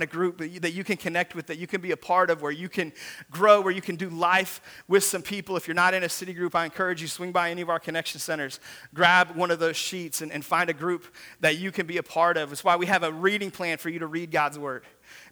a group that you, can connect with, that you can be a part of, where you can grow, where you can do life with some people. If you're not in a city group, I encourage you swing by any of our connection centers, grab one of those sheets, and, and find a group that you can be a part of. It's why we have a reading plan for you to read God's word.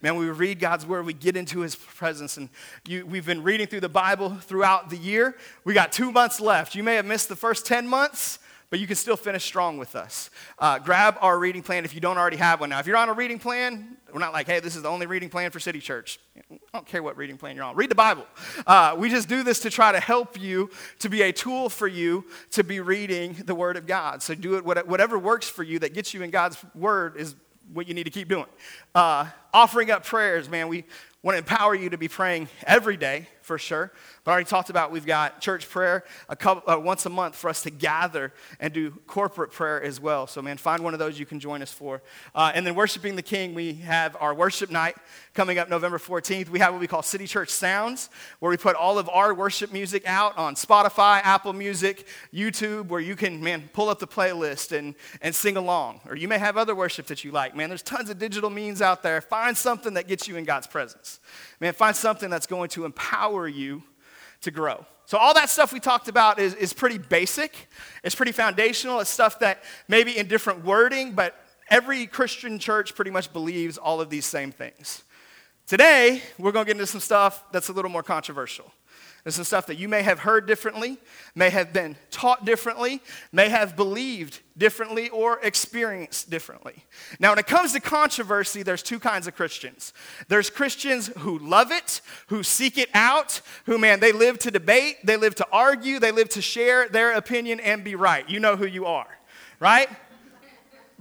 Man, we read God's word, we get into his presence, and you, we've been reading through the Bible throughout the year. We got two months left. You may have missed the first 10 months but you can still finish strong with us. Uh, grab our reading plan if you don't already have one. Now, if you're on a reading plan, we're not like, hey, this is the only reading plan for City Church. I don't care what reading plan you're on. Read the Bible. Uh, we just do this to try to help you, to be a tool for you to be reading the Word of God. So do it, whatever works for you that gets you in God's Word is what you need to keep doing. Uh, offering up prayers, man, we want to empower you to be praying every day for sure. But I already talked about we've got church prayer a couple, uh, once a month for us to gather and do corporate prayer as well. So, man, find one of those you can join us for. Uh, and then worshiping the King, we have our worship night coming up November 14th. We have what we call City Church Sounds, where we put all of our worship music out on Spotify, Apple Music, YouTube, where you can, man, pull up the playlist and, and sing along. Or you may have other worship that you like. Man, there's tons of digital means out there. Find something that gets you in God's presence. Man, find something that's going to empower you to grow. So, all that stuff we talked about is, is pretty basic. It's pretty foundational. It's stuff that maybe in different wording, but every Christian church pretty much believes all of these same things. Today, we're going to get into some stuff that's a little more controversial. There's some stuff that you may have heard differently, may have been taught differently, may have believed differently, or experienced differently. Now, when it comes to controversy, there's two kinds of Christians. There's Christians who love it, who seek it out, who, man, they live to debate, they live to argue, they live to share their opinion and be right. You know who you are, right?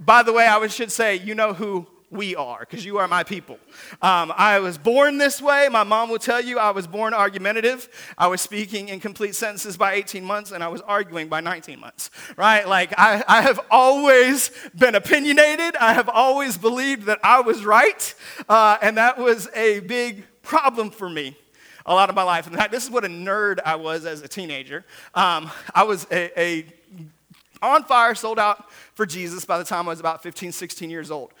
By the way, I should say, you know who we are, because you are my people. Um, I was born this way. My mom will tell you I was born argumentative. I was speaking in complete sentences by 18 months, and I was arguing by 19 months, right? Like, I, I have always been opinionated. I have always believed that I was right, uh, and that was a big problem for me a lot of my life. In fact, this is what a nerd I was as a teenager. Um, I was a, a on fire, sold out for Jesus by the time I was about 15, 16 years old.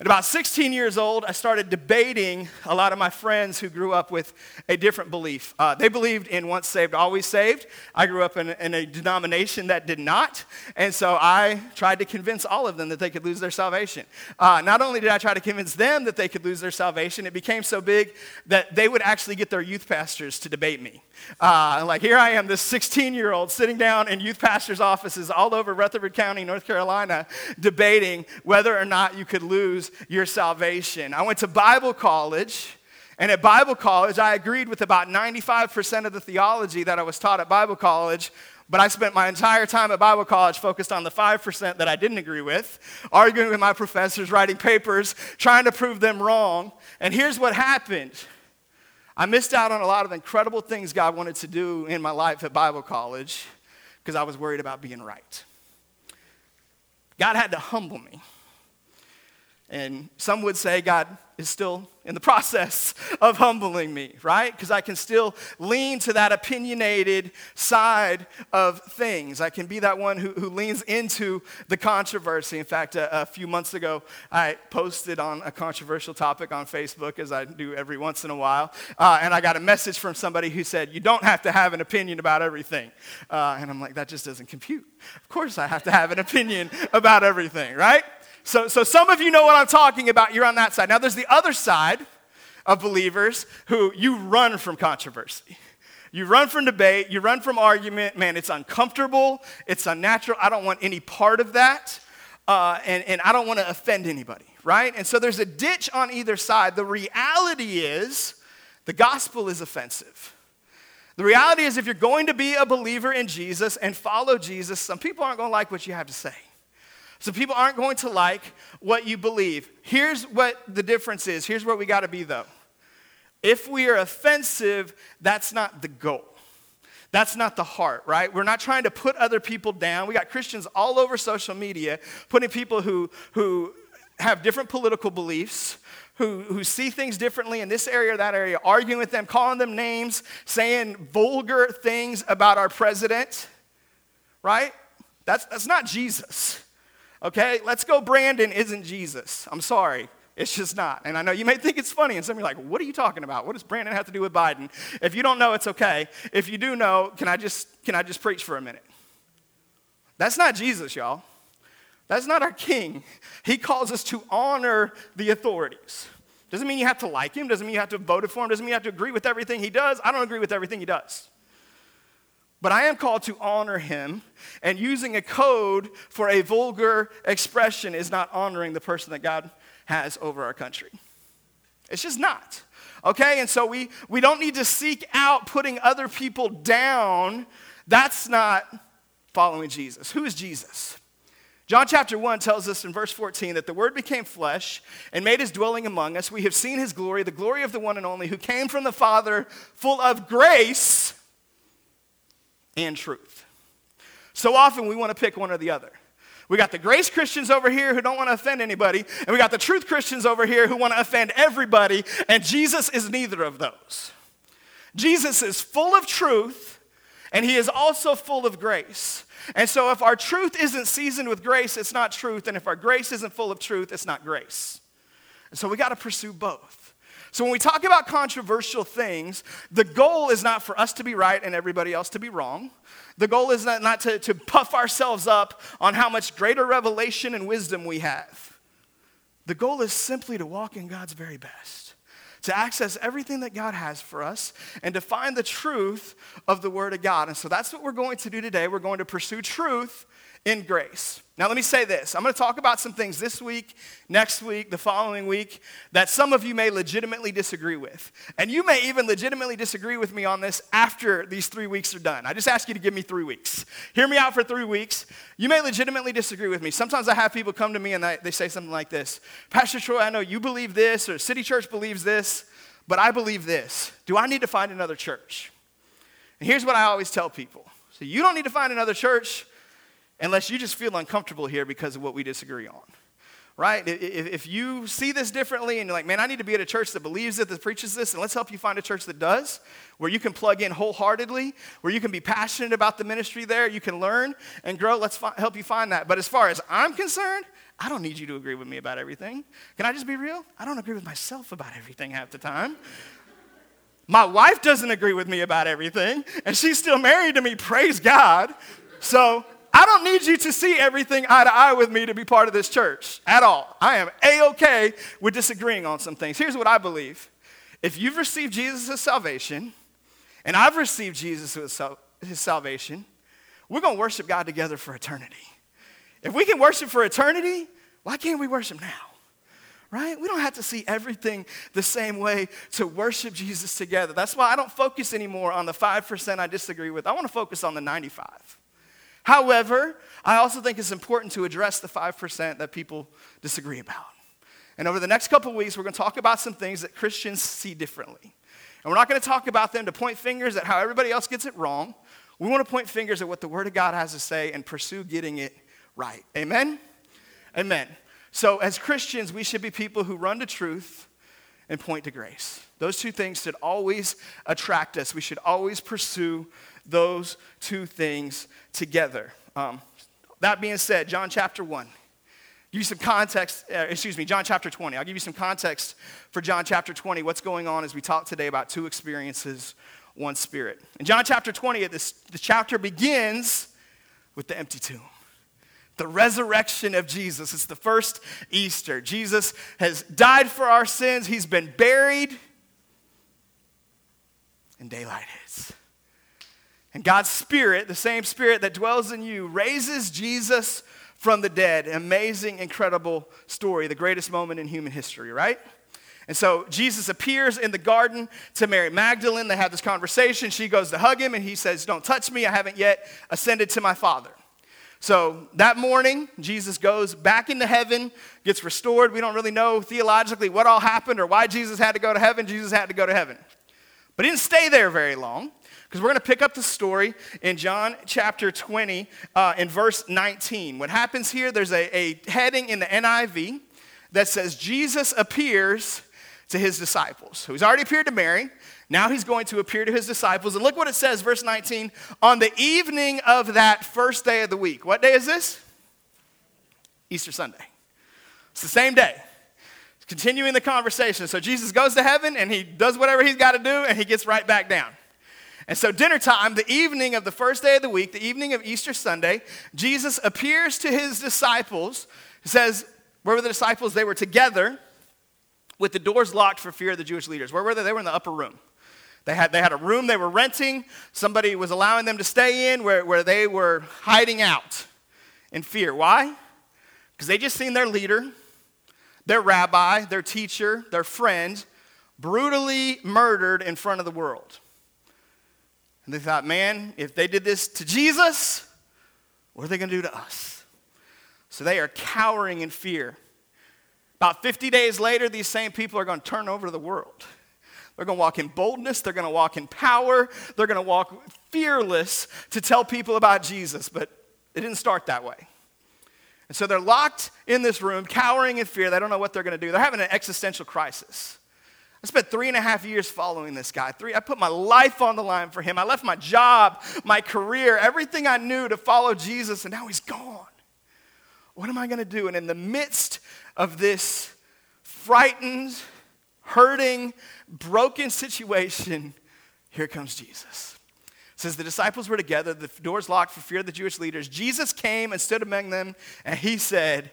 At about 16 years old, I started debating a lot of my friends who grew up with a different belief. Uh, they believed in once saved, always saved. I grew up in, in, a denomination that did not. And so I tried to convince all of them that they could lose their salvation. Uh, not only did I try to convince them that they could lose their salvation, it became so big that they would actually get their youth pastors to debate me. Uh, like, here I am, this 16 year old sitting down in youth pastors' offices all over Rutherford County, North Carolina, debating whether or not you could lose your salvation. I went to Bible college. And at Bible college, I agreed with about 95% of the theology that I was taught at Bible college, but I spent my entire time at Bible college focused on the 5% that I didn't agree with, arguing with my professors, writing papers, trying to prove them wrong. And here's what happened I missed out on a lot of incredible things God wanted to do in my life at Bible college because I was worried about being right. God had to humble me. And some would say God is still in the process of humbling me, right? Because I can still lean to that opinionated side of things. I can be that one who, who leans into the controversy. In fact, a, a few months ago, I posted on a controversial topic on Facebook, as I do every once in a while, uh, and I got a message from somebody who said, You don't have to have an opinion about everything. Uh, and I'm like, That just doesn't compute. Of course, I have to have an opinion about everything, right? So, so some of you know what I'm talking about. You're on that side. Now, there's the other side of believers who you run from controversy. You run from debate, you run from argument. Man, it's uncomfortable, it's unnatural. I don't want any part of that. Uh, and, and I don't want to offend anybody, right? And so there's a ditch on either side. The reality is the gospel is offensive. The reality is, if you're going to be a believer in Jesus and follow Jesus, some people aren't going to like what you have to say. So people aren't going to like what you believe. Here's what the difference is. Here's where we got to be, though. If we are offensive, that's not the goal. That's not the heart, right? We're not trying to put other people down. We got Christians all over social media putting people who, who have different political beliefs, who, who see things differently in this area or that area, arguing with them, calling them names, saying vulgar things about our president, right? That's, that's not Jesus. Okay, let's go. Brandon isn't Jesus. I'm sorry. It's just not. And I know you may think it's funny, and some of you are like, what are you talking about? What does Brandon have to do with Biden? If you don't know, it's okay. If you do know, can I just, can I just preach for a minute? That's not Jesus, y'all. That's not our king. He calls us to honor the authorities. Doesn't mean you have to like him, doesn't mean you have to vote for him, doesn't mean you have to agree with everything he does. I don't agree with everything he does. But I am called to honor him, and using a code for a vulgar expression is not honoring the person that God has over our country. It's just not. Okay? And so we, we don't need to seek out putting other people down. That's not following Jesus. Who is Jesus? John chapter 1 tells us in verse 14 that the Word became flesh and made his dwelling among us. We have seen his glory, the glory of the one and only, who came from the Father, full of grace and truth. So often we want to pick one or the other. We got the grace Christians over here who don't want to offend anybody, and we got the truth Christians over here who want to offend everybody, and Jesus is neither of those. Jesus is full of truth, and he is also full of grace. And so, if our truth isn't seasoned with grace, it's not truth. And if our grace isn't full of truth, it's not grace. And so, we got to pursue both. So, when we talk about controversial things, the goal is not for us to be right and everybody else to be wrong. The goal is not, not to, to puff ourselves up on how much greater revelation and wisdom we have. The goal is simply to walk in God's very best to access everything that God has for us and to find the truth of the Word of God. And so that's what we're going to do today. We're going to pursue truth in grace. Now, let me say this. I'm going to talk about some things this week, next week, the following week that some of you may legitimately disagree with. And you may even legitimately disagree with me on this after these three weeks are done. I just ask you to give me three weeks. Hear me out for three weeks. You may legitimately disagree with me. Sometimes I have people come to me and they say something like this Pastor Troy, I know you believe this, or City Church believes this, but I believe this. Do I need to find another church? And here's what I always tell people. So you don't need to find another church unless you just feel uncomfortable here because of what we disagree on. Right? If you see this differently and you're like, man, I need to be at a church that believes it, that preaches this, and let's help you find a church that does, where you can plug in wholeheartedly, where you can be passionate about the ministry there, you can learn and grow. Let's fi- help you find that. But as far as I'm concerned, I don't need you to agree with me about everything. Can I just be real? I don't agree with myself about everything half the time. My wife doesn't agree with me about everything, and she's still married to me, praise God. So I don't need you to see everything eye to eye with me to be part of this church at all. I am A OK with disagreeing on some things. Here's what I believe if you've received Jesus' salvation, and I've received Jesus' his salvation, we're going to worship God together for eternity. If we can worship for eternity, why can't we worship now? Right? We don't have to see everything the same way to worship Jesus together. That's why I don't focus anymore on the 5% I disagree with. I want to focus on the 95. However, I also think it's important to address the 5% that people disagree about. And over the next couple weeks, we're going to talk about some things that Christians see differently. And we're not going to talk about them to point fingers at how everybody else gets it wrong. We want to point fingers at what the Word of God has to say and pursue getting it right. Amen? Amen. So, as Christians, we should be people who run to truth and point to grace. Those two things should always attract us. We should always pursue those two things together. Um, that being said, John chapter 1. Give you some context, uh, excuse me, John chapter 20. I'll give you some context for John chapter 20, what's going on as we talk today about two experiences, one spirit. In John chapter 20, this, the chapter begins with the empty tomb the resurrection of Jesus. It's the first Easter. Jesus has died for our sins, he's been buried, and daylight is. And God's Spirit, the same Spirit that dwells in you, raises Jesus from the dead. Amazing, incredible story, the greatest moment in human history, right? And so Jesus appears in the garden to Mary Magdalene. They have this conversation. She goes to hug him, and he says, Don't touch me. I haven't yet ascended to my Father. So that morning, Jesus goes back into heaven, gets restored. We don't really know theologically what all happened or why Jesus had to go to heaven. Jesus had to go to heaven. But he didn't stay there very long because we're going to pick up the story in John chapter 20 uh, in verse 19. What happens here, there's a, a heading in the NIV that says, Jesus appears to his disciples. So he's already appeared to Mary. Now he's going to appear to his disciples. And look what it says, verse 19. On the evening of that first day of the week. What day is this? Easter Sunday. It's the same day continuing the conversation. So Jesus goes to heaven and he does whatever he's got to do and he gets right back down. And so, dinner time, the evening of the first day of the week, the evening of Easter Sunday, Jesus appears to his disciples. He says, Where were the disciples? They were together with the doors locked for fear of the Jewish leaders. Where were they? They were in the upper room. They had, they had a room they were renting. Somebody was allowing them to stay in where, where they were hiding out in fear. Why? Because they just seen their leader, their rabbi, their teacher, their friend brutally murdered in front of the world. And they thought, man, if they did this to Jesus, what are they going to do to us? So they are cowering in fear. About 50 days later, these same people are going to turn over to the world. They're going to walk in boldness. They're going to walk in power. They're going to walk fearless to tell people about Jesus. But it didn't start that way. And so they're locked in this room, cowering in fear. They don't know what they're going to do. They're having an existential crisis. I spent three and a half years following this guy. Three, I put my life on the line for him. I left my job, my career, everything I knew to follow Jesus, and now he's gone. What am I going to do? And in the midst of this frightened, hurting, broken situation, here comes Jesus. Says the disciples were together, the doors locked for fear of the Jewish leaders. Jesus came and stood among them, and he said,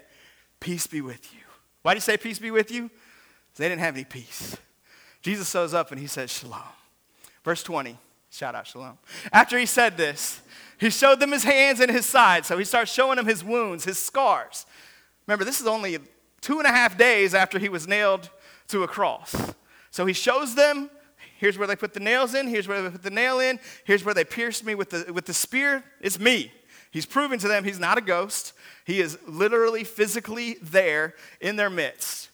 Peace be with you. Why did he say peace be with you? They didn't have any peace. Jesus shows up and he says, Shalom. Verse 20, shout out Shalom. After he said this, he showed them his hands and his side. So he starts showing them his wounds, his scars. Remember, this is only two and a half days after he was nailed to a cross. So he shows them here's where they put the nails in, here's where they put the nail in, here's where they pierced me with the, with the spear. It's me. He's proving to them he's not a ghost. He is literally, physically there in their midst.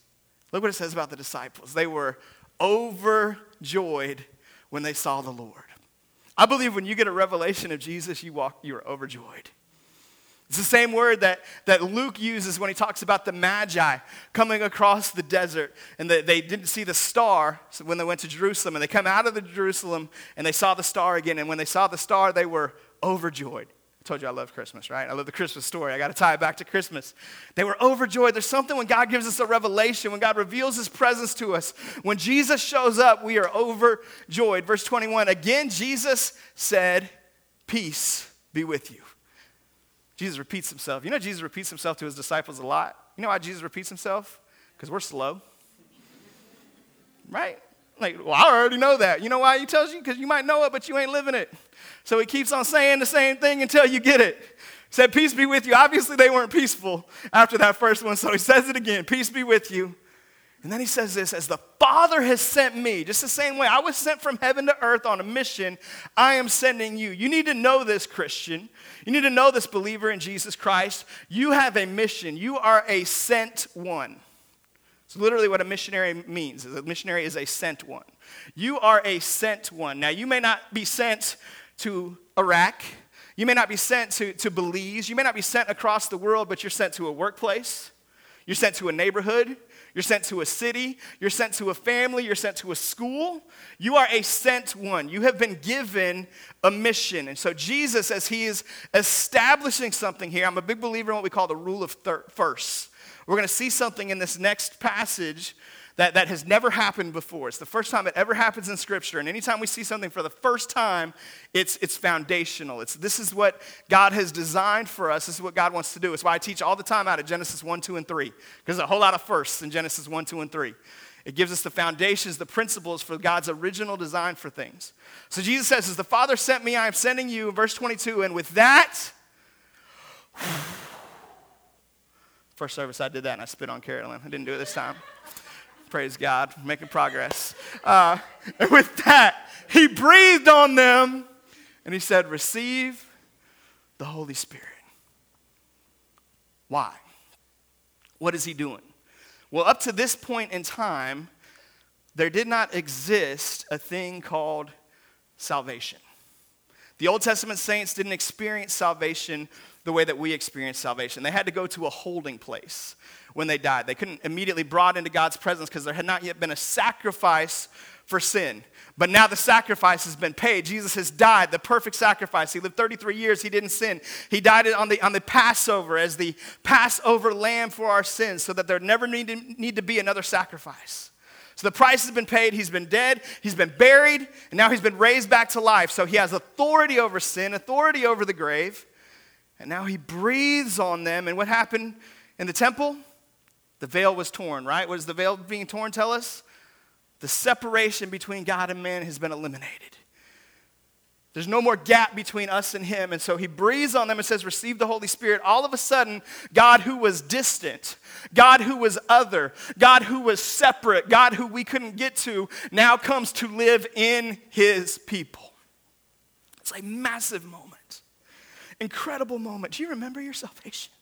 Look what it says about the disciples. They were overjoyed when they saw the Lord. I believe when you get a revelation of Jesus, you walk, you're overjoyed. It's the same word that, that Luke uses when he talks about the Magi coming across the desert and the, they didn't see the star when they went to Jerusalem. And they come out of the Jerusalem and they saw the star again. And when they saw the star, they were overjoyed. I told you I love Christmas, right? I love the Christmas story. I got to tie it back to Christmas. They were overjoyed. There's something when God gives us a revelation, when God reveals his presence to us. When Jesus shows up, we are overjoyed. Verse 21 again, Jesus said, Peace be with you. Jesus repeats himself. You know, Jesus repeats himself to his disciples a lot. You know why Jesus repeats himself? Because we're slow. Right? Like, well, I already know that. You know why he tells you? Because you might know it, but you ain't living it. So he keeps on saying the same thing until you get it. Said, Peace be with you. Obviously, they weren't peaceful after that first one, so he says it again Peace be with you. And then he says this as the Father has sent me, just the same way I was sent from heaven to earth on a mission, I am sending you. You need to know this, Christian. You need to know this, believer in Jesus Christ. You have a mission, you are a sent one. It's literally what a missionary means. A missionary is a sent one. You are a sent one. Now, you may not be sent to Iraq. You may not be sent to, to Belize. You may not be sent across the world, but you're sent to a workplace. You're sent to a neighborhood. You're sent to a city. You're sent to a family. You're sent to a school. You are a sent one. You have been given a mission. And so, Jesus, as he is establishing something here, I'm a big believer in what we call the rule of thir-. We're going to see something in this next passage that, that has never happened before. It's the first time it ever happens in Scripture. And anytime we see something for the first time, it's, it's foundational. It's, this is what God has designed for us. This is what God wants to do. It's why I teach all the time out of Genesis 1, 2, and 3. Because there's a whole lot of firsts in Genesis 1, 2, and 3. It gives us the foundations, the principles for God's original design for things. So Jesus says, As the Father sent me, I am sending you. Verse 22. And with that, First service, I did that and I spit on Carolyn. I didn't do it this time. Praise God, making progress. Uh, and with that, he breathed on them and he said, Receive the Holy Spirit. Why? What is he doing? Well, up to this point in time, there did not exist a thing called salvation. The Old Testament saints didn't experience salvation the way that we experience salvation. They had to go to a holding place when they died. They couldn't immediately brought into God's presence because there had not yet been a sacrifice for sin. But now the sacrifice has been paid. Jesus has died, the perfect sacrifice. He lived 33 years, he didn't sin. He died on the, on the Passover as the Passover lamb for our sins so that there never need to, need to be another sacrifice. So the price has been paid, he's been dead, he's been buried, and now he's been raised back to life. So he has authority over sin, authority over the grave, and now he breathes on them. And what happened in the temple? The veil was torn, right? What does the veil being torn tell us? the separation between God and man has been eliminated. There's no more gap between us and him. And so he breathes on them and says, Receive the Holy Spirit. All of a sudden, God who was distant, God who was other, God who was separate, God who we couldn't get to, now comes to live in his people. It's a massive moment, incredible moment. Do you remember your salvation?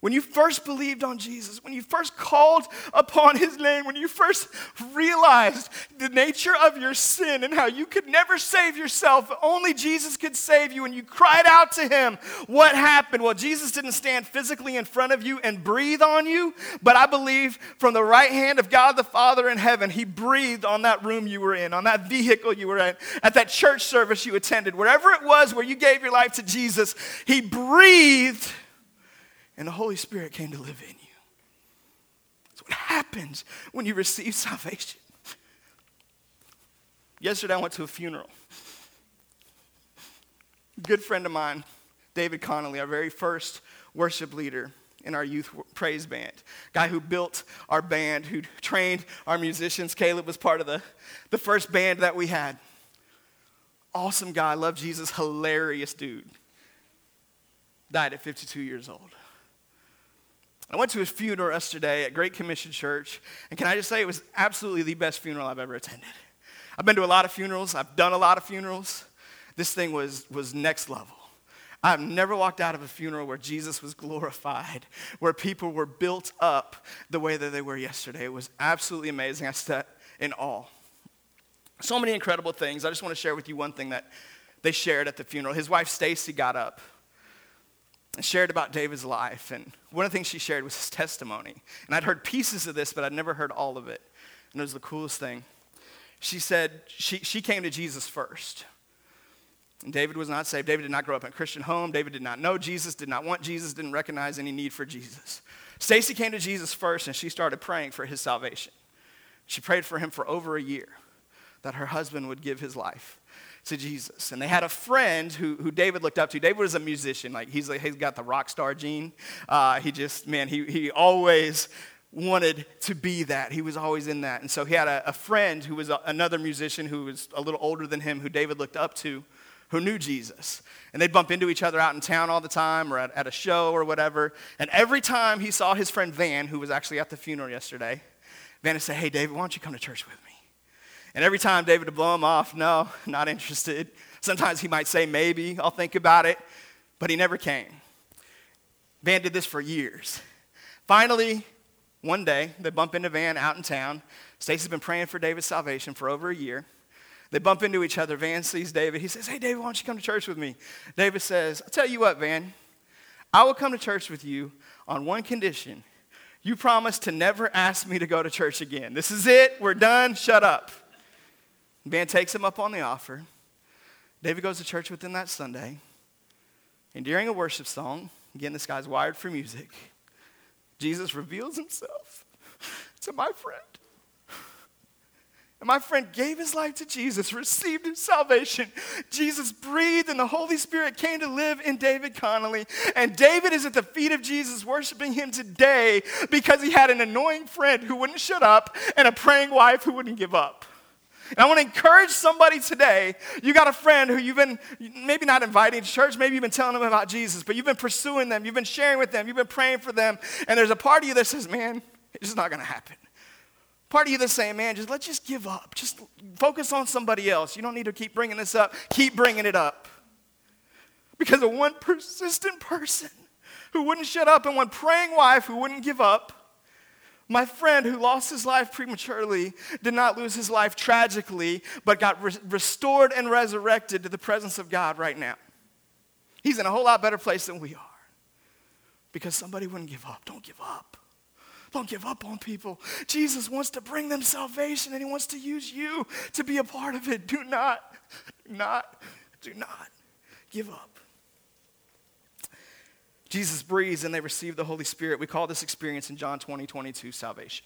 When you first believed on Jesus, when you first called upon his name, when you first realized the nature of your sin and how you could never save yourself, only Jesus could save you, and you cried out to him, what happened? Well, Jesus didn't stand physically in front of you and breathe on you, but I believe from the right hand of God the Father in heaven, he breathed on that room you were in, on that vehicle you were in, at that church service you attended, wherever it was where you gave your life to Jesus, he breathed and the Holy Spirit came to live in you. That's what happens when you receive salvation. Yesterday, I went to a funeral. Good friend of mine, David Connolly, our very first worship leader in our youth praise band. Guy who built our band, who trained our musicians. Caleb was part of the, the first band that we had. Awesome guy, love Jesus, hilarious dude. Died at 52 years old. I went to his funeral yesterday at Great Commission Church, and can I just say it was absolutely the best funeral I've ever attended. I've been to a lot of funerals, I've done a lot of funerals. This thing was, was next level. I've never walked out of a funeral where Jesus was glorified, where people were built up the way that they were yesterday. It was absolutely amazing. I sat in awe. So many incredible things. I just want to share with you one thing that they shared at the funeral. His wife Stacy got up shared about David's life. And one of the things she shared was his testimony. And I'd heard pieces of this, but I'd never heard all of it. And it was the coolest thing. She said she, she came to Jesus first. And David was not saved. David did not grow up in a Christian home. David did not know Jesus, did not want Jesus, didn't recognize any need for Jesus. Stacy came to Jesus first, and she started praying for his salvation. She prayed for him for over a year that her husband would give his life to Jesus. And they had a friend who, who David looked up to. David was a musician. Like he's, like, he's got the rock star gene. Uh, he just, man, he, he always wanted to be that. He was always in that. And so he had a, a friend who was a, another musician who was a little older than him, who David looked up to, who knew Jesus. And they'd bump into each other out in town all the time or at, at a show or whatever. And every time he saw his friend Van, who was actually at the funeral yesterday, Van would say, Hey, David, why don't you come to church with me? And every time David would blow him off, no, not interested. Sometimes he might say, maybe, I'll think about it. But he never came. Van did this for years. Finally, one day, they bump into Van out in town. Stacy's been praying for David's salvation for over a year. They bump into each other. Van sees David. He says, Hey, David, why don't you come to church with me? David says, I'll tell you what, Van, I will come to church with you on one condition. You promise to never ask me to go to church again. This is it. We're done. Shut up. Van takes him up on the offer. David goes to church with him that Sunday. And during a worship song, again, this guy's wired for music, Jesus reveals himself to my friend. And my friend gave his life to Jesus, received his salvation. Jesus breathed, and the Holy Spirit came to live in David Connolly. And David is at the feet of Jesus, worshiping him today because he had an annoying friend who wouldn't shut up and a praying wife who wouldn't give up. And I want to encourage somebody today. You got a friend who you've been maybe not inviting to church, maybe you've been telling them about Jesus, but you've been pursuing them, you've been sharing with them, you've been praying for them, and there's a part of you that says, man, it's just not going to happen. Part of you that's saying, man, just let's just give up. Just focus on somebody else. You don't need to keep bringing this up. Keep bringing it up. Because of one persistent person who wouldn't shut up and one praying wife who wouldn't give up, My friend who lost his life prematurely did not lose his life tragically, but got re- restored and resurrected to the presence of God right now. He's in a whole lot better place than we are because somebody wouldn't give up. Don't give up. Don't give up on people. Jesus wants to bring them salvation and he wants to use you to be a part of it. Do not, do not, do not give up. Jesus breathes and they receive the Holy Spirit. We call this experience in John 20, 22 salvation.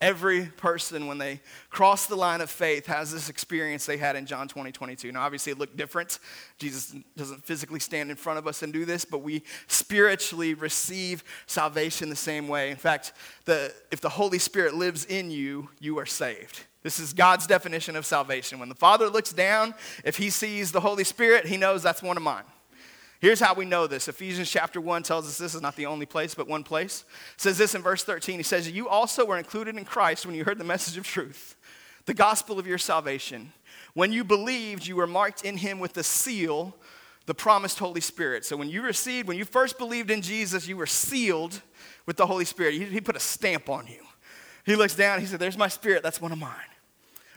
Every person, when they cross the line of faith, has this experience they had in John 20, 22. Now, obviously, it looked different. Jesus doesn't physically stand in front of us and do this, but we spiritually receive salvation the same way. In fact, the, if the Holy Spirit lives in you, you are saved. This is God's definition of salvation. When the Father looks down, if he sees the Holy Spirit, he knows that's one of mine. Here's how we know this. Ephesians chapter 1 tells us this is not the only place, but one place. It says this in verse 13. He says, You also were included in Christ when you heard the message of truth, the gospel of your salvation. When you believed, you were marked in him with the seal, the promised Holy Spirit. So when you received, when you first believed in Jesus, you were sealed with the Holy Spirit. He, he put a stamp on you. He looks down, he said, There's my spirit, that's one of mine.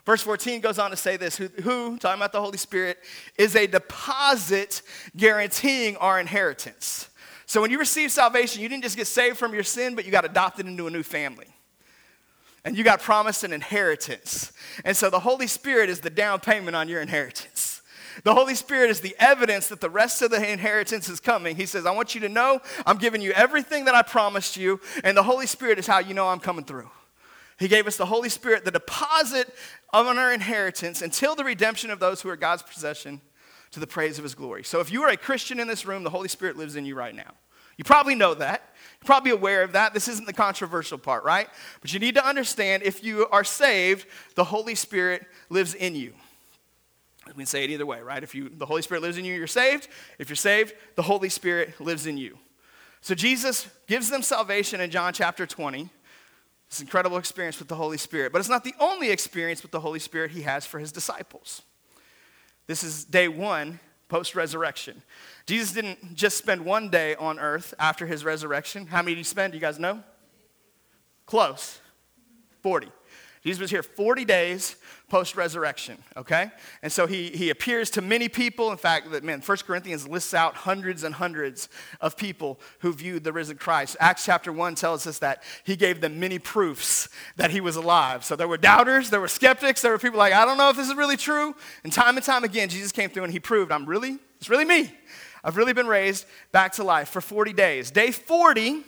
Verse 14 goes on to say this who, who, talking about the Holy Spirit, is a deposit guaranteeing our inheritance. So when you receive salvation, you didn't just get saved from your sin, but you got adopted into a new family. And you got promised an inheritance. And so the Holy Spirit is the down payment on your inheritance. The Holy Spirit is the evidence that the rest of the inheritance is coming. He says, I want you to know I'm giving you everything that I promised you, and the Holy Spirit is how you know I'm coming through. He gave us the Holy Spirit, the deposit of our inheritance until the redemption of those who are God's possession to the praise of his glory. So if you are a Christian in this room, the Holy Spirit lives in you right now. You probably know that. You're probably aware of that. This isn't the controversial part, right? But you need to understand if you are saved, the Holy Spirit lives in you. We can say it either way, right? If you, the Holy Spirit lives in you, you're saved. If you're saved, the Holy Spirit lives in you. So Jesus gives them salvation in John chapter 20. This incredible experience with the Holy Spirit. But it's not the only experience with the Holy Spirit he has for his disciples. This is day one post resurrection. Jesus didn't just spend one day on earth after his resurrection. How many did he spend? Do you guys know? Close 40. Jesus was here 40 days post resurrection, okay? And so he, he appears to many people. In fact, that man, 1 Corinthians lists out hundreds and hundreds of people who viewed the risen Christ. Acts chapter 1 tells us that he gave them many proofs that he was alive. So there were doubters, there were skeptics, there were people like, I don't know if this is really true. And time and time again, Jesus came through and he proved, I'm really, it's really me. I've really been raised back to life for 40 days. Day 40,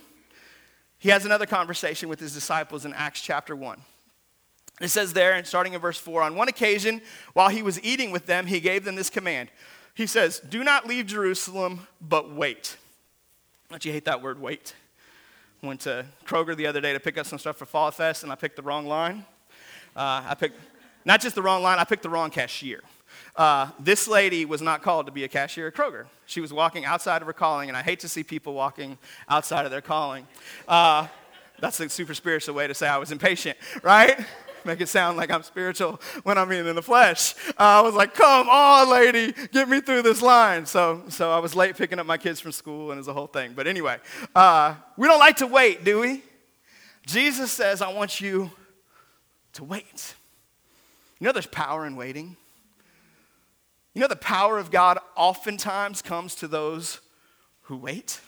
he has another conversation with his disciples in Acts chapter 1. It says there, and starting in verse 4, on one occasion, while he was eating with them, he gave them this command. He says, Do not leave Jerusalem, but wait. Don't you hate that word, wait? Went to Kroger the other day to pick up some stuff for Fall Fest, and I picked the wrong line. Uh, I picked, not just the wrong line, I picked the wrong cashier. Uh, this lady was not called to be a cashier at Kroger. She was walking outside of her calling, and I hate to see people walking outside of their calling. Uh, that's a super spiritual way to say I was impatient, right? Make it sound like I'm spiritual when I'm in the flesh. Uh, I was like, come on, lady, get me through this line. So, so I was late picking up my kids from school, and it's a whole thing. But anyway, uh, we don't like to wait, do we? Jesus says, I want you to wait. You know, there's power in waiting. You know, the power of God oftentimes comes to those who wait.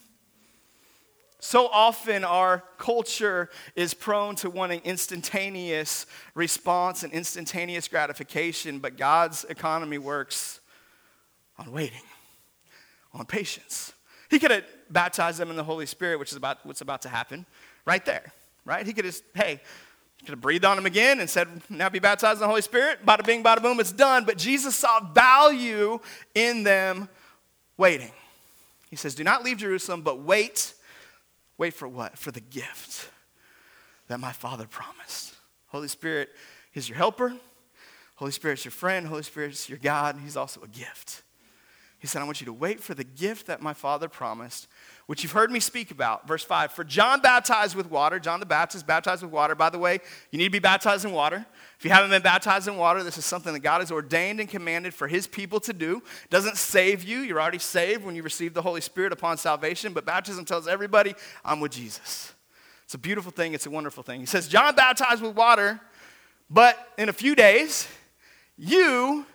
So often, our culture is prone to wanting instantaneous response and instantaneous gratification, but God's economy works on waiting, on patience. He could have baptized them in the Holy Spirit, which is about what's about to happen right there, right? He could have, hey, could have breathed on them again and said, now be baptized in the Holy Spirit. Bada bing, bada boom, it's done. But Jesus saw value in them waiting. He says, do not leave Jerusalem, but wait Wait for what? For the gift that my Father promised. Holy Spirit is your helper. Holy Spirit is your friend. Holy Spirit is your God. and He's also a gift. He said, I want you to wait for the gift that my Father promised, which you've heard me speak about. Verse 5 For John baptized with water, John the Baptist baptized with water. By the way, you need to be baptized in water. If you haven't been baptized in water, this is something that God has ordained and commanded for his people to do. It doesn't save you. You're already saved when you receive the Holy Spirit upon salvation, but baptism tells everybody, I'm with Jesus. It's a beautiful thing, it's a wonderful thing. He says, John baptized with water, but in a few days, you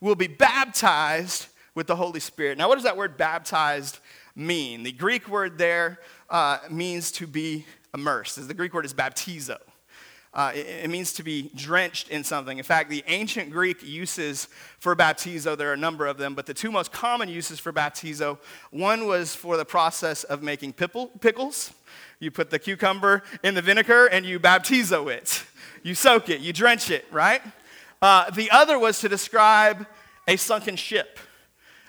will be baptized with the Holy Spirit. Now, what does that word baptized mean? The Greek word there uh, means to be immersed. The Greek word is baptizo. Uh, it, it, means to be drenched in something. In fact, the ancient Greek uses for baptizo, there are a number of them, but the two most common uses for baptizo one was for the process of making pickles. You put the cucumber in the vinegar and you baptizo it. You soak it, you drench it, right? Uh, the other was to describe a sunken ship.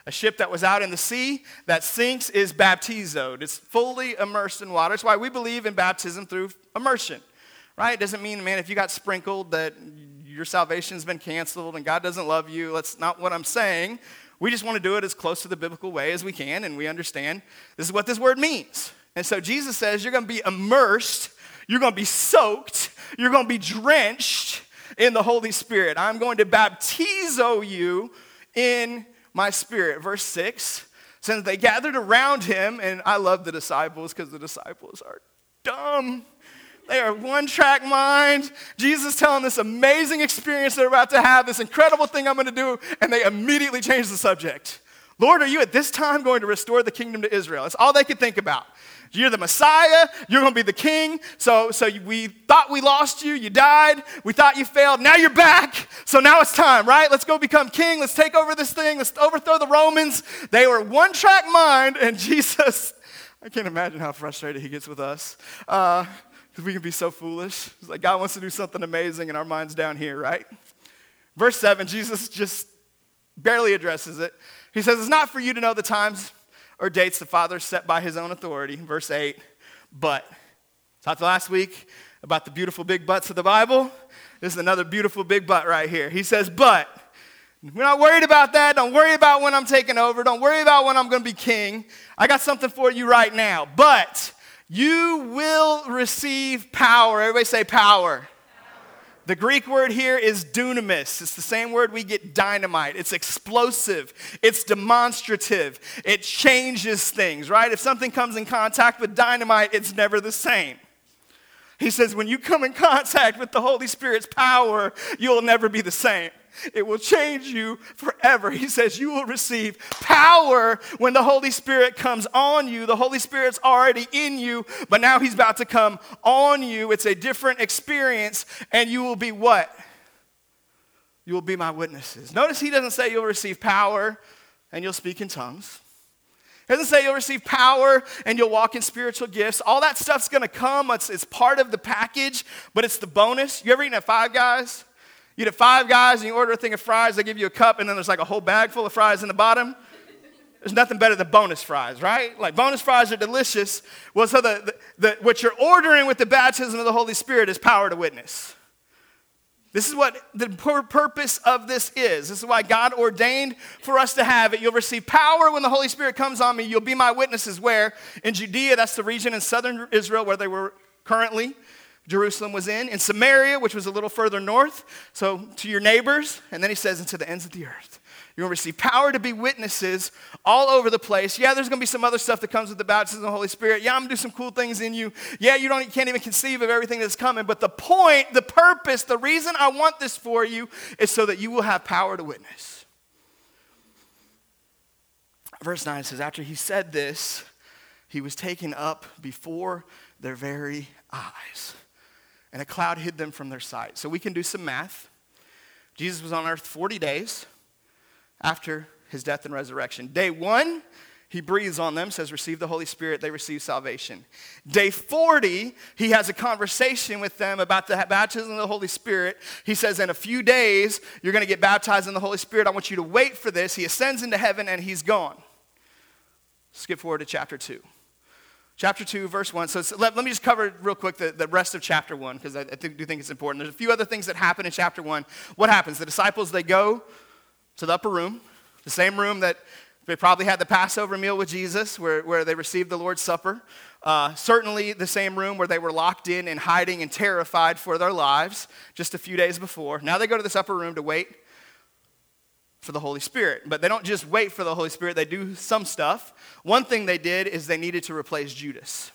A ship that was out in the sea that sinks is baptizoed. It's fully immersed in water. That's why we believe in baptism through immersion, right? It doesn't mean, man, if you got sprinkled, that your salvation's been canceled and God doesn't love you. That's not what I'm saying. We just want to do it as close to the biblical way as we can, and we understand this is what this word means. And so Jesus says, You're going to be immersed, you're going to be soaked, you're going to be drenched in the Holy Spirit. I'm going to baptizo you in my spirit. Verse 6 Since They gathered around him, and I love the disciples because the disciples are dumb. They are one track mind. Jesus telling this amazing experience they're about to have, this incredible thing I'm going to do, and they immediately change the subject. Lord, are you at this time going to restore the kingdom to Israel? That's all they could think about. You're the Messiah. You're going to be the king. So, so we thought we lost you. You died. We thought you failed. Now you're back. So now it's time, right? Let's go become king. Let's take over this thing. Let's overthrow the Romans. They were one track mind, and Jesus, I can't imagine how frustrated he gets with us. Uh, we can be so foolish. It's like God wants to do something amazing, and our mind's down here, right? Verse 7, Jesus just barely addresses it. He says, It's not for you to know the times or dates the Father set by his own authority. Verse 8, but. Talked last week about the beautiful big butts of the Bible. This is another beautiful big butt right here. He says, but. We're not worried about that. Don't worry about when I'm taking over. Don't worry about when I'm going to be king. I got something for you right now. But you will receive power. Everybody say power. The Greek word here is dunamis. It's the same word we get dynamite. It's explosive, it's demonstrative, it changes things, right? If something comes in contact with dynamite, it's never the same. He says, when you come in contact with the Holy Spirit's power, you'll never be the same. It will change you forever. He says you will receive power when the Holy Spirit comes on you. The Holy Spirit's already in you, but now He's about to come on you. It's a different experience, and you will be what? You will be my witnesses. Notice He doesn't say you'll receive power and you'll speak in tongues. It doesn't say you'll receive power and you'll walk in spiritual gifts. All that stuff's gonna come. It's, it's part of the package, but it's the bonus. You ever eaten at Five Guys? You get five guys and you order a thing of fries, they give you a cup, and then there's like a whole bag full of fries in the bottom. There's nothing better than bonus fries, right? Like bonus fries are delicious. Well, so the, the, the, what you're ordering with the baptism of the Holy Spirit is power to witness. This is what the purpose of this is. This is why God ordained for us to have it. You'll receive power when the Holy Spirit comes on me. You'll be my witnesses where? In Judea, that's the region in southern Israel where they were currently. Jerusalem was in, in Samaria, which was a little further north, so to your neighbors, and then he says, into the ends of the earth. You're going to receive power to be witnesses all over the place. Yeah, there's going to be some other stuff that comes with the baptism of the Holy Spirit. Yeah, I'm going to do some cool things in you. Yeah, you, don't, you can't even conceive of everything that's coming. But the point, the purpose, the reason I want this for you is so that you will have power to witness. Verse 9 says, After he said this, he was taken up before their very eyes and a cloud hid them from their sight. So we can do some math. Jesus was on earth 40 days after his death and resurrection. Day one, he breathes on them, says, Receive the Holy Spirit, they receive salvation. Day 40, he has a conversation with them about the baptism of the Holy Spirit. He says, In a few days, you're going to get baptized in the Holy Spirit. I want you to wait for this. He ascends into heaven and he's gone. Skip forward to chapter 2 chapter 2, verse 1. So let, let me just cover real quick the, the rest of chapter 1 because I, I think, do think it's important. There's a few other things that happen in chapter 1. What happens? The disciples, they go to the upper room, the same room that they probably had the Passover meal with Jesus, where, where they received the Lord's Supper. Uh, certainly the same room where they were locked in and hiding and terrified for their lives just a few days before. Now they go to this upper room to wait for the Holy Spirit. But they don't just wait for the Holy Spirit, they do some stuff. One thing they did is they needed to replace Judas.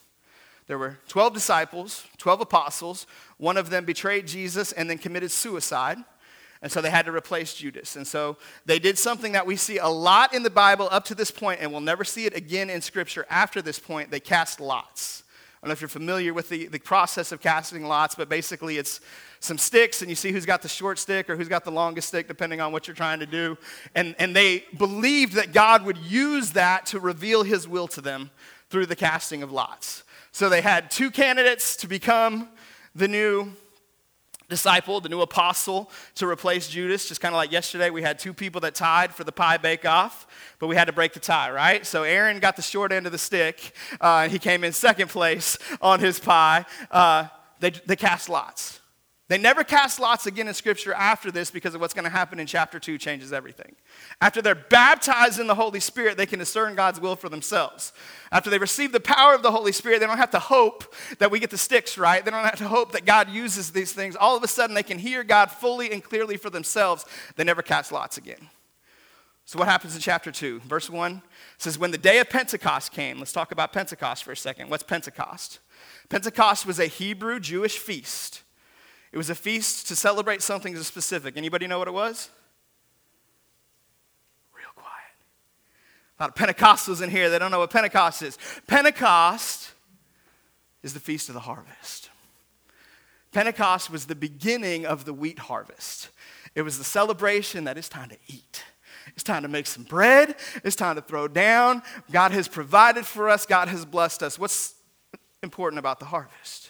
There were 12 disciples, 12 apostles. One of them betrayed Jesus and then committed suicide. And so they had to replace Judas. And so they did something that we see a lot in the Bible up to this point, and we'll never see it again in Scripture after this point. They cast lots. I don't know if you're familiar with the, the process of casting lots, but basically it's some sticks, and you see who's got the short stick or who's got the longest stick, depending on what you're trying to do. And, and they believed that God would use that to reveal his will to them through the casting of lots. So they had two candidates to become the new disciple, the new apostle, to replace Judas. Just kind of like yesterday, we had two people that tied for the pie bake off, but we had to break the tie, right? So Aaron got the short end of the stick. Uh, he came in second place on his pie. Uh, they, they cast lots. They never cast lots again in Scripture after this because of what's going to happen in chapter 2 changes everything. After they're baptized in the Holy Spirit, they can discern God's will for themselves. After they receive the power of the Holy Spirit, they don't have to hope that we get the sticks right. They don't have to hope that God uses these things. All of a sudden, they can hear God fully and clearly for themselves. They never cast lots again. So, what happens in chapter 2? Verse 1 says, When the day of Pentecost came, let's talk about Pentecost for a second. What's Pentecost? Pentecost was a Hebrew Jewish feast it was a feast to celebrate something specific. Anybody know what it was? Real quiet. A lot of Pentecostals in here, they don't know what Pentecost is. Pentecost is the feast of the harvest. Pentecost was the beginning of the wheat harvest. It was the celebration that it's time to eat. It's time to make some bread. It's time to throw down. God has provided for us. God has blessed us. What's important about the harvest?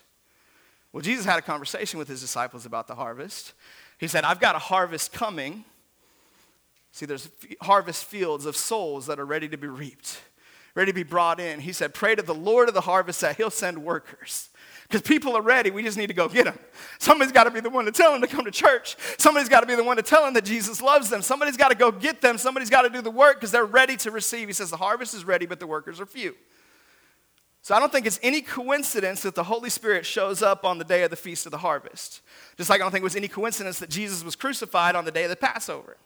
Well, Jesus had a conversation with his disciples about the harvest. He said, I've got a harvest coming. See, there's harvest fields of souls that are ready to be reaped, ready to be brought in. He said, Pray to the Lord of the harvest that he'll send workers. Because people are ready, we just need to go get them. Somebody's got to be the one to tell them to come to church. Somebody's got to be the one to tell them that Jesus loves them. Somebody's got to go get them. Somebody's got to do the work because they're ready to receive. He says, The harvest is ready, but the workers are few. So I don't think it's any coincidence that the Holy Spirit shows up on the day of the Feast of the Harvest. Just like I don't think it was any coincidence that Jesus was crucified on the day of the Passover.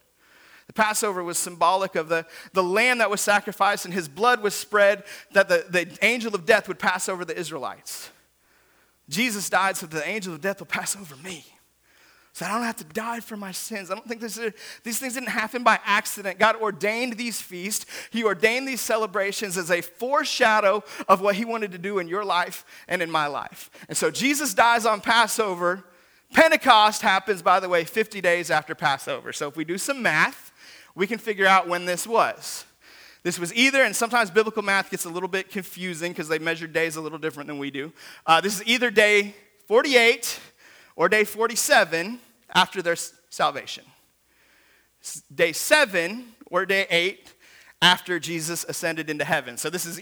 The Passover was symbolic of the, the lamb that was sacrificed and his blood was spread that the, the angel of death would pass over the Israelites. Jesus died so that the angel of death will pass over me. So I don't have to die for my sins. I don't think this, these things didn't happen by accident. God ordained these feasts, He ordained these celebrations as a foreshadow of what He wanted to do in your life and in my life. And so Jesus dies on Passover. Pentecost happens, by the way, 50 days after Passover. So if we do some math, we can figure out when this was. This was either, and sometimes biblical math gets a little bit confusing because they measure days a little different than we do. Uh, this is either day 48 or day 47 after their salvation. Day seven or day eight after Jesus ascended into heaven. So this is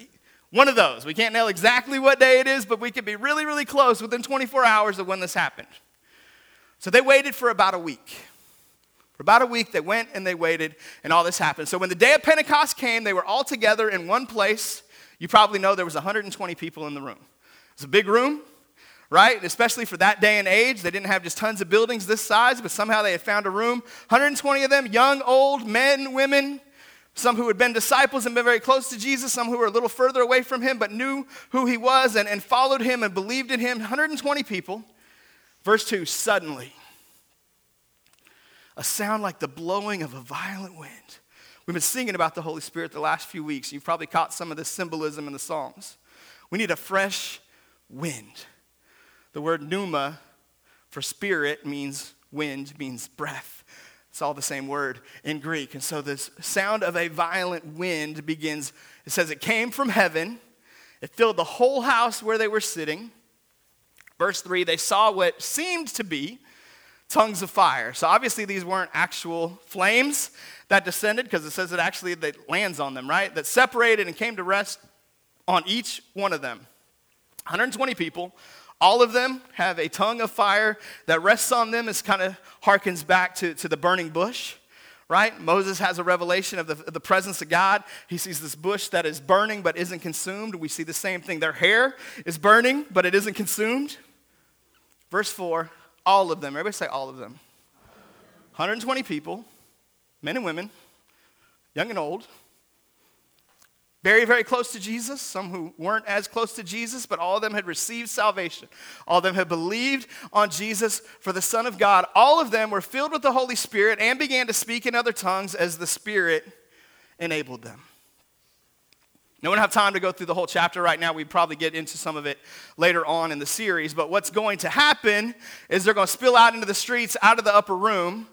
one of those. We can't nail exactly what day it is, but we could be really, really close within 24 hours of when this happened. So they waited for about a week. For about a week, they went and they waited, and all this happened. So when the day of Pentecost came, they were all together in one place. You probably know there was 120 people in the room. It was a big room right? Especially for that day and age. They didn't have just tons of buildings this size, but somehow they had found a room. 120 of them, young, old, men, women, some who had been disciples and been very close to Jesus, some who were a little further away from him but knew who he was and, and followed him and believed in him. 120 people. Verse 2 suddenly, a sound like the blowing of a violent wind. We've been singing about the Holy Spirit the last few weeks. You've probably caught some of the symbolism in the Psalms. We need a fresh wind. The word pneuma for spirit means wind, means breath. It's all the same word in Greek. And so this sound of a violent wind begins, it says it came from heaven, it filled the whole house where they were sitting. Verse 3 they saw what seemed to be tongues of fire. So obviously these weren't actual flames that descended because it says it actually that lands on them, right? That separated and came to rest on each one of them. 120 people all of them have a tongue of fire that rests on them. It kind of harkens back to, to the burning bush, right? Moses has a revelation of the, of the presence of God. He sees this bush that is burning but isn't consumed. We see the same thing. Their hair is burning, but it isn't consumed. Verse 4 all of them, everybody say all of them. 120 people, men and women, young and old, very, very close to Jesus, some who weren't as close to Jesus, but all of them had received salvation. All of them had believed on Jesus for the Son of God. All of them were filled with the Holy Spirit and began to speak in other tongues as the Spirit enabled them. We don't have time to go through the whole chapter right now. We probably get into some of it later on in the series. But what's going to happen is they're going to spill out into the streets, out of the upper room.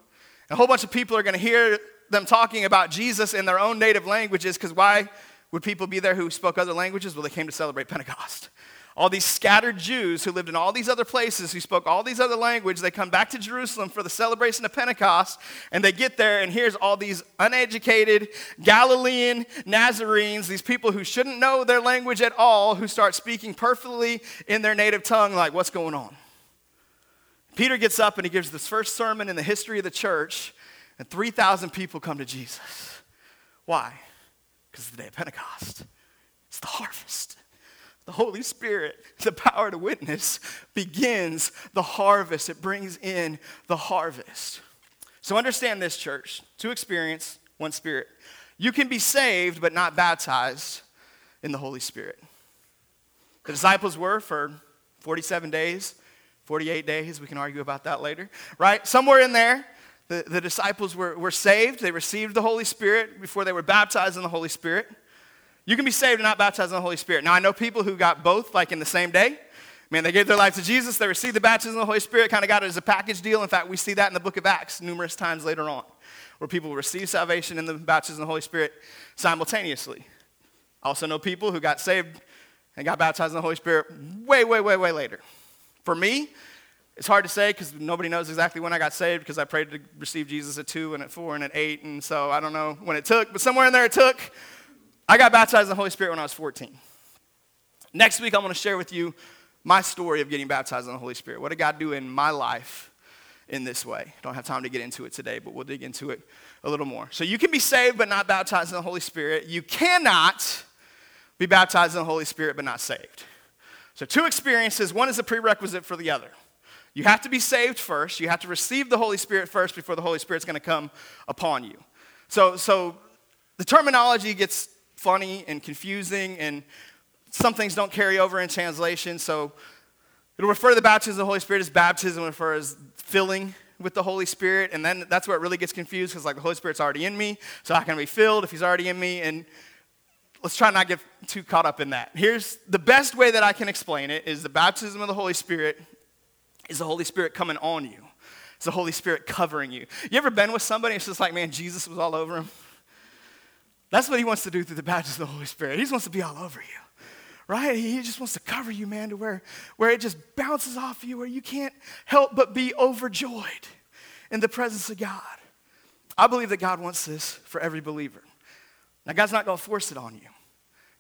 A whole bunch of people are going to hear them talking about Jesus in their own native languages because why would people be there who spoke other languages? Well, they came to celebrate Pentecost. All these scattered Jews who lived in all these other places, who spoke all these other languages, they come back to Jerusalem for the celebration of Pentecost, and they get there, and here's all these uneducated Galilean Nazarenes, these people who shouldn't know their language at all, who start speaking perfectly in their native tongue, like, what's going on? Peter gets up and he gives this first sermon in the history of the church, and 3,000 people come to Jesus. Why? Because it's the day of Pentecost, it's the harvest. The Holy Spirit, the power to witness, begins the harvest. It brings in the harvest. So understand this, church. Two experience, one spirit. You can be saved, but not baptized in the Holy Spirit. The disciples were for 47 days, 48 days. We can argue about that later, right? Somewhere in there, the, the disciples were, were saved. They received the Holy Spirit before they were baptized in the Holy Spirit. You can be saved and not baptized in the Holy Spirit. Now, I know people who got both like in the same day. Man, they gave their life to Jesus, they received the baptism of the Holy Spirit, kind of got it as a package deal. In fact, we see that in the book of Acts numerous times later on, where people receive salvation and the baptism of the Holy Spirit simultaneously. I also know people who got saved and got baptized in the Holy Spirit way, way, way, way later. For me, it's hard to say because nobody knows exactly when I got saved because I prayed to receive Jesus at two and at four and at eight, and so I don't know when it took, but somewhere in there it took. I got baptized in the Holy Spirit when I was 14. Next week, I'm going to share with you my story of getting baptized in the Holy Spirit. What did God do in my life in this way? Don't have time to get into it today, but we'll dig into it a little more. So you can be saved but not baptized in the Holy Spirit. You cannot be baptized in the Holy Spirit but not saved. So, two experiences. One is a prerequisite for the other. You have to be saved first. You have to receive the Holy Spirit first before the Holy Spirit's going to come upon you. So, so the terminology gets funny and confusing, and some things don't carry over in translation. So it'll refer to the baptism of the Holy Spirit as baptism, refer as filling with the Holy Spirit, and then that's where it really gets confused because like the Holy Spirit's already in me, so I can be filled if He's already in me, and let's try not get too caught up in that. Here's the best way that I can explain it: is the baptism of the Holy Spirit is the Holy Spirit coming on you. Is the Holy Spirit covering you. You ever been with somebody? It's just like, man, Jesus was all over him. That's what he wants to do through the baptism of the Holy Spirit. He just wants to be all over you, right? He just wants to cover you, man, to where, where it just bounces off you, where you can't help but be overjoyed in the presence of God. I believe that God wants this for every believer. Now, God's not going to force it on you.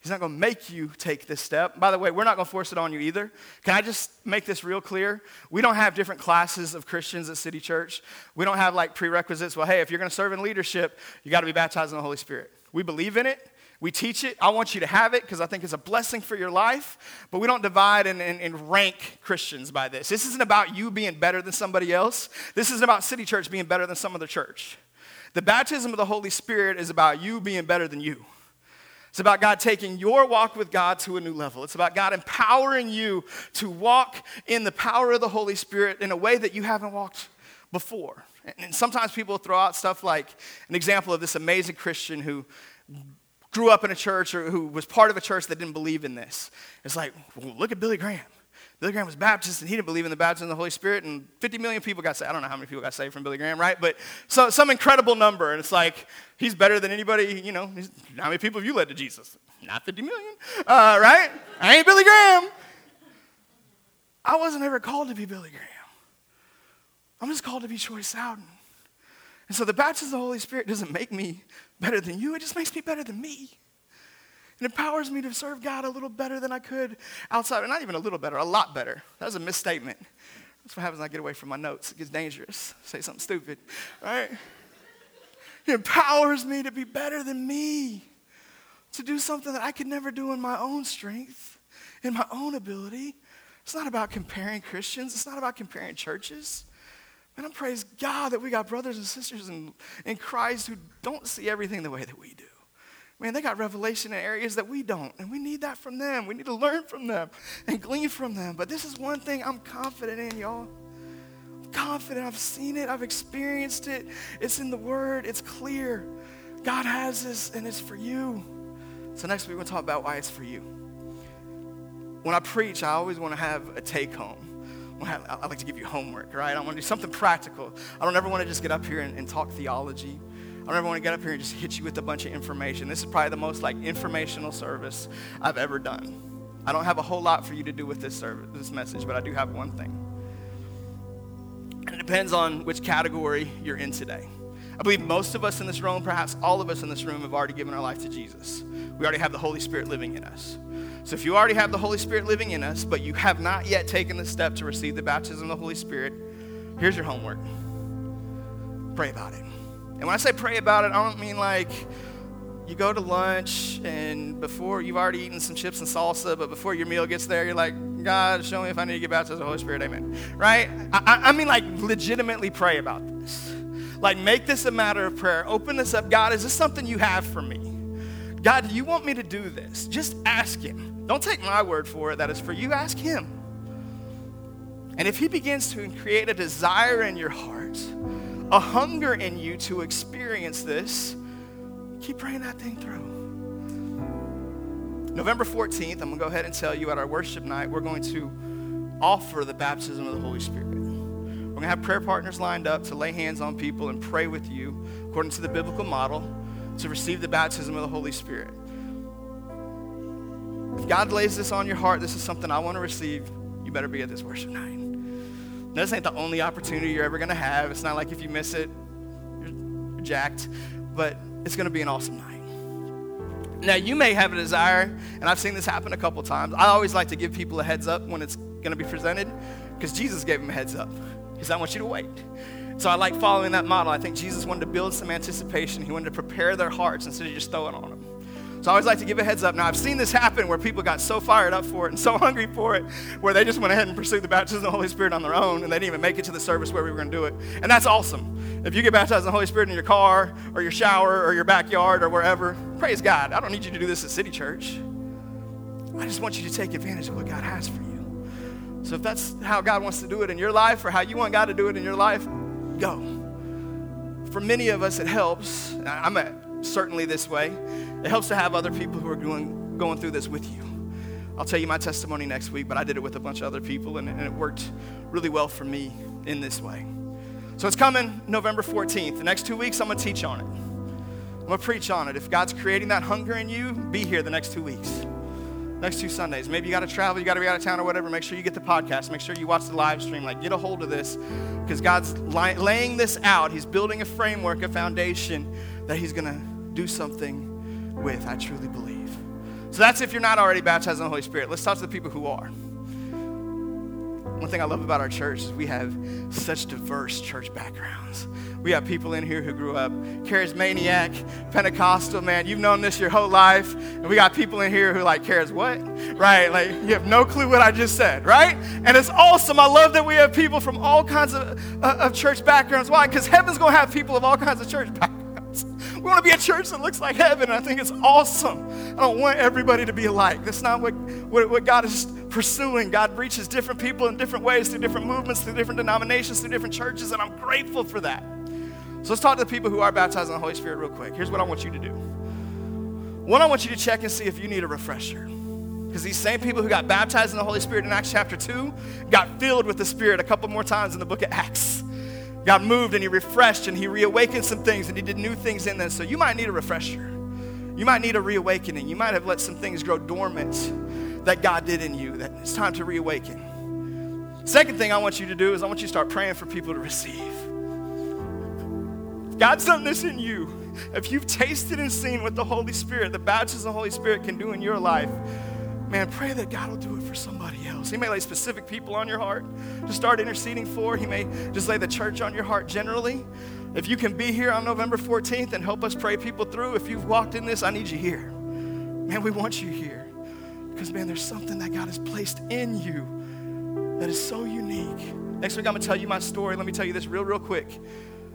He's not going to make you take this step. By the way, we're not going to force it on you either. Can I just make this real clear? We don't have different classes of Christians at City Church. We don't have like prerequisites. Well, hey, if you're going to serve in leadership, you got to be baptized in the Holy Spirit. We believe in it. We teach it. I want you to have it because I think it's a blessing for your life. But we don't divide and, and, and, rank Christians by this. This isn't about you being better than somebody else. This isn't about City Church being better than some other church. The baptism of the Holy Spirit is about you being better than you. It's about God taking your walk with God to a new level. It's about God empowering you to walk in the power of the Holy Spirit in a way that you haven't walked before. And sometimes people throw out stuff like an example of this amazing Christian who grew up in a church or who was part of a church that didn't believe in this. It's like, well, look at Billy Graham. Billy Graham was Baptist and he didn't believe in the baptism of the Holy Spirit, and 50 million people got saved. I don't know how many people got saved from Billy Graham, right? But so, some incredible number. And it's like, he's better than anybody, you know. How many people have you led to Jesus? Not 50 million, uh, right? I ain't Billy Graham. I wasn't ever called to be Billy Graham. I'm just called to be Troy Soudan. And so the baptism of the Holy Spirit doesn't make me better than you, it just makes me better than me. It empowers me to serve God a little better than I could outside. Not even a little better, a lot better. That was a misstatement. That's what happens when I get away from my notes. It gets dangerous. Say something stupid, right? It empowers me to be better than me, to do something that I could never do in my own strength, in my own ability. It's not about comparing Christians, it's not about comparing churches. And I praise God that we got brothers and sisters in, in Christ who don't see everything the way that we do. Man, they got revelation in areas that we don't, and we need that from them. We need to learn from them and glean from them. But this is one thing I'm confident in, y'all. I'm confident. I've seen it, I've experienced it. It's in the Word, it's clear. God has this, and it's for you. So, next week, we're going to talk about why it's for you. When I preach, I always want to have a take home. I like to give you homework, right? I want to do something practical. I don't ever want to just get up here and, and talk theology. I don't ever want to get up here and just hit you with a bunch of information. This is probably the most like informational service I've ever done. I don't have a whole lot for you to do with this service, this message, but I do have one thing. And it depends on which category you're in today. I believe most of us in this room, perhaps all of us in this room, have already given our life to Jesus. We already have the Holy Spirit living in us. So if you already have the Holy Spirit living in us, but you have not yet taken the step to receive the baptism of the Holy Spirit, here's your homework. Pray about it. And when I say pray about it, I don't mean like you go to lunch and before you've already eaten some chips and salsa, but before your meal gets there, you're like, God, show me if I need to get baptized with the Holy Spirit, amen. Right? I, I mean, like, legitimately pray about this. Like, make this a matter of prayer. Open this up. God, is this something you have for me? God, do you want me to do this? Just ask Him. Don't take my word for it That is for you. Ask Him. And if He begins to create a desire in your heart, a hunger in you to experience this, keep praying that thing through. November 14th, I'm going to go ahead and tell you at our worship night, we're going to offer the baptism of the Holy Spirit. We're going to have prayer partners lined up to lay hands on people and pray with you according to the biblical model to receive the baptism of the Holy Spirit. If God lays this on your heart, this is something I want to receive, you better be at this worship night. This ain't the only opportunity you're ever going to have. It's not like if you miss it, you're, jacked, but it's going to be an awesome night. Now, you may have a desire, and I've seen this happen a couple times. I always like to give people a heads up when it's going to be presented because Jesus gave them a heads up. Because I want you to wait. So I like following that model. I think Jesus wanted to build some anticipation. He wanted to prepare their hearts instead of just throwing on them. So I always like to give a heads up. Now, I've seen this happen where people got so fired up for it and so hungry for it, where they just went ahead and pursued the baptism of the Holy Spirit on their own, and they didn't even make it to the service where we were going to do it. And that's awesome. If you get baptized in the Holy Spirit in your car, or your shower, or your backyard, or wherever, praise God. I don't need you to do this at City Church. I just want you to take advantage of what God has for you. So if that's how God wants to do it in your life, or how you want God to do it in your life, go. For many of us, it helps. I'm certainly this way. It helps to have other people who are going, going through this with you. I'll tell you my testimony next week, but I did it with a bunch of other people, and, and it worked really well for me in this way. So it's coming November 14th. The next two weeks, I'm going to teach on it. I'm going to preach on it. If God's creating that hunger in you, be here the next two weeks next two Sundays. Maybe you got to travel, you got to be out of town or whatever. Make sure you get the podcast. Make sure you watch the live stream. Like, get a hold of this because God's laying this out. He's building a framework, a foundation that He's going to do something with, I truly believe. So that's if you're not already baptized in the Holy Spirit. Let's talk to the people who are. One thing I love about our church is we have such diverse church backgrounds. We have people in here who grew up charismaniac, Pentecostal, man. You've known this your whole life. And we got people in here who like cares what? Right? Like you have no clue what I just said, right? And it's awesome. I love that we have people from all kinds of, uh, of church backgrounds. Why? Because heaven's going to have people of all kinds of church backgrounds. We want to be a church that looks like heaven. I think it's awesome. I don't want everybody to be alike. That's not what, what, what God is pursuing. God reaches different people in different ways, through different movements, through different denominations, through different churches, and I'm grateful for that. So let's talk to the people who are baptized in the Holy Spirit real quick. Here's what I want you to do. One, I want you to check and see if you need a refresher. Because these same people who got baptized in the Holy Spirit in Acts chapter 2 got filled with the Spirit a couple more times in the book of Acts. God moved and He refreshed and He reawakened some things and He did new things in them. So you might need a refresher. You might need a reawakening. You might have let some things grow dormant that God did in you, that it's time to reawaken. Second thing I want you to do is I want you to start praying for people to receive. God's done this in you. If you've tasted and seen what the Holy Spirit, the baptism of the Holy Spirit can do in your life, man, pray that God will do it for somebody else. He may lay specific people on your heart to start interceding for. He may just lay the church on your heart generally. If you can be here on November 14th and help us pray people through, if you've walked in this, I need you here. Man, we want you here. Because, man, there's something that God has placed in you that is so unique. Next week, I'm going to tell you my story. Let me tell you this real, real quick.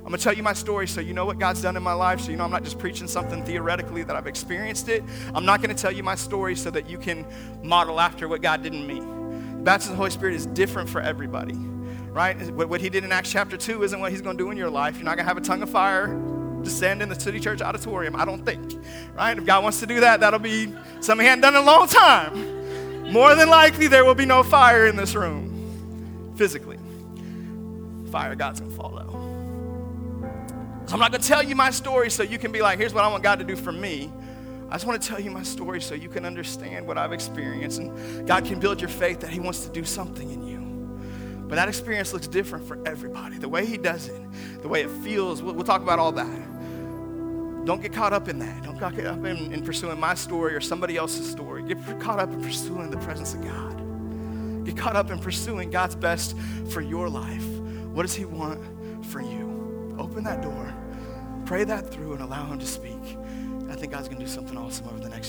I'm to tell you my story so you know what God's done in my life, so you know I'm not just preaching something theoretically that I've experienced it. I'm not to tell you my story so that you can model after what God did in me. The baptism of the Holy Spirit is different for everybody, right? What he did in Acts chapter 2 isn't what he's to do in your life. You're not to have a tongue of fire descend in the City Church auditorium, I don't think, right? If God wants to do that, that'll be something he hadn't done in a long time. More than likely, there will be no fire in this room, physically. Fire God's to fall out. So I'm not going to tell you my story so you can be like, here's what I want God to do for me. I just want to tell you my story so you can understand what I've experienced and God can build your faith that He wants to do something in you. But that experience looks different for everybody. The way He does it, the way it feels, we'll, we'll talk about all that. Don't get caught up in that. Don't get caught up in, in pursuing my story or somebody else's story. Get caught up in pursuing the presence of God. Get caught up in pursuing God's best for your life. What does He want for you? Open that door. Pray that through and allow Him to speak. I think God's going to do something awesome over the next